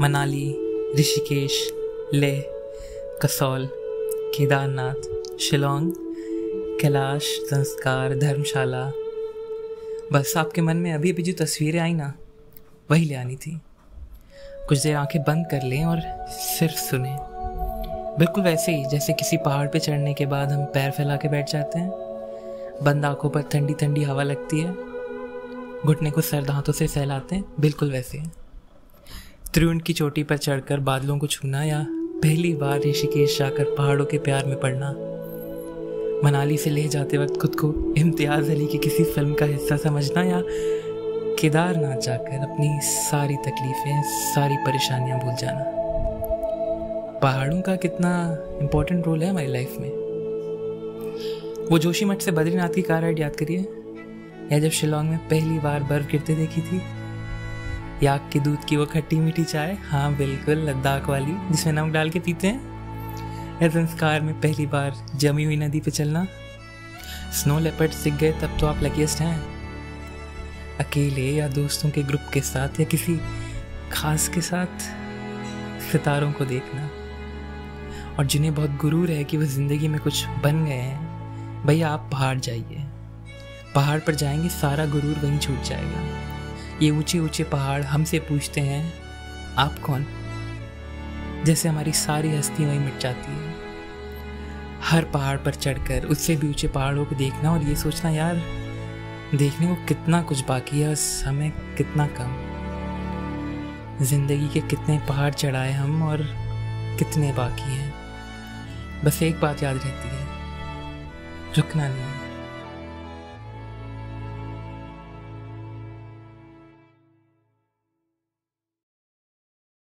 मनाली, ऋषिकेश लेह कसौल, केदारनाथ, शिलोंग, कैलाश संस्कार, धर्मशाला। बस आपके मन में अभी अभी जो तस्वीरें आई ना, वही ले आनी थी। कुछ देर आँखें बंद कर लें और सिर्फ़ सुने। बिल्कुल वैसे ही, जैसे किसी पहाड़ पे चढ़ने के बाद हम पैर फैला के बैठ जाते हैं। बंद आँखों पर ठंडी ठंडी हवा लगती है। घुटने को सर्द हाथों से सहलाते हैं, बिल्कुल वैसे त्रिउंड की चोटी पर चढ़कर बादलों को छूना या पहली बार ऋषिकेश जाकर पहाड़ों के प्यार में पड़ना। मनाली से ले जाते वक्त खुद को इम्तियाज़ अली की किसी फ़िल्म का हिस्सा समझना या केदारनाथ जाकर अपनी सारी तकलीफ़ें, सारी परेशानियाँ भूल जाना। पहाड़ों का कितना इम्पोर्टेंट रोल है हमारी लाइफ में। वो जोशी मठ से बद्रीनाथ की कार राइड याद करिए? या जब शिलोंग में पहली बार बर्फ़ गिरते देखी थी? याक के दूध की वो खट्टी मीठी चाय। हाँ बिल्कुल, लद्दाख वाली, जिसमें नमक डाल के पीते हैं। या संस्कार में पहली बार जमी हुई नदी पे चलना। स्नो लेपर्ड सीख गए, तब तो आप लकीस्ट हैं। अकेले या दोस्तों के ग्रुप के साथ या किसी खास के साथ सितारों को देखना। और जिन्हें बहुत गुरूर है कि वह ज़िंदगी में कुछ बन गए हैं, भैया आप पहाड़ जाइए। पहाड़ पर जाएँगे, सारा गुरूर वहीं छूट जाएगा। ये ऊँचे ऊँचे पहाड़ हमसे पूछते हैं, आप कौन? जैसे हमारी सारी हस्ती वहीं मिट जाती है। हर पहाड़ पर चढ़कर उससे भी ऊँचे पहाड़ों को देखना और ये सोचना, यार, देखने को कितना कुछ बाकी है और हमें कितना कम। ज़िंदगी के कितने पहाड़ चढ़ाए हम और कितने बाकी हैं। बस एक बात याद रहती है, रुकना नहीं।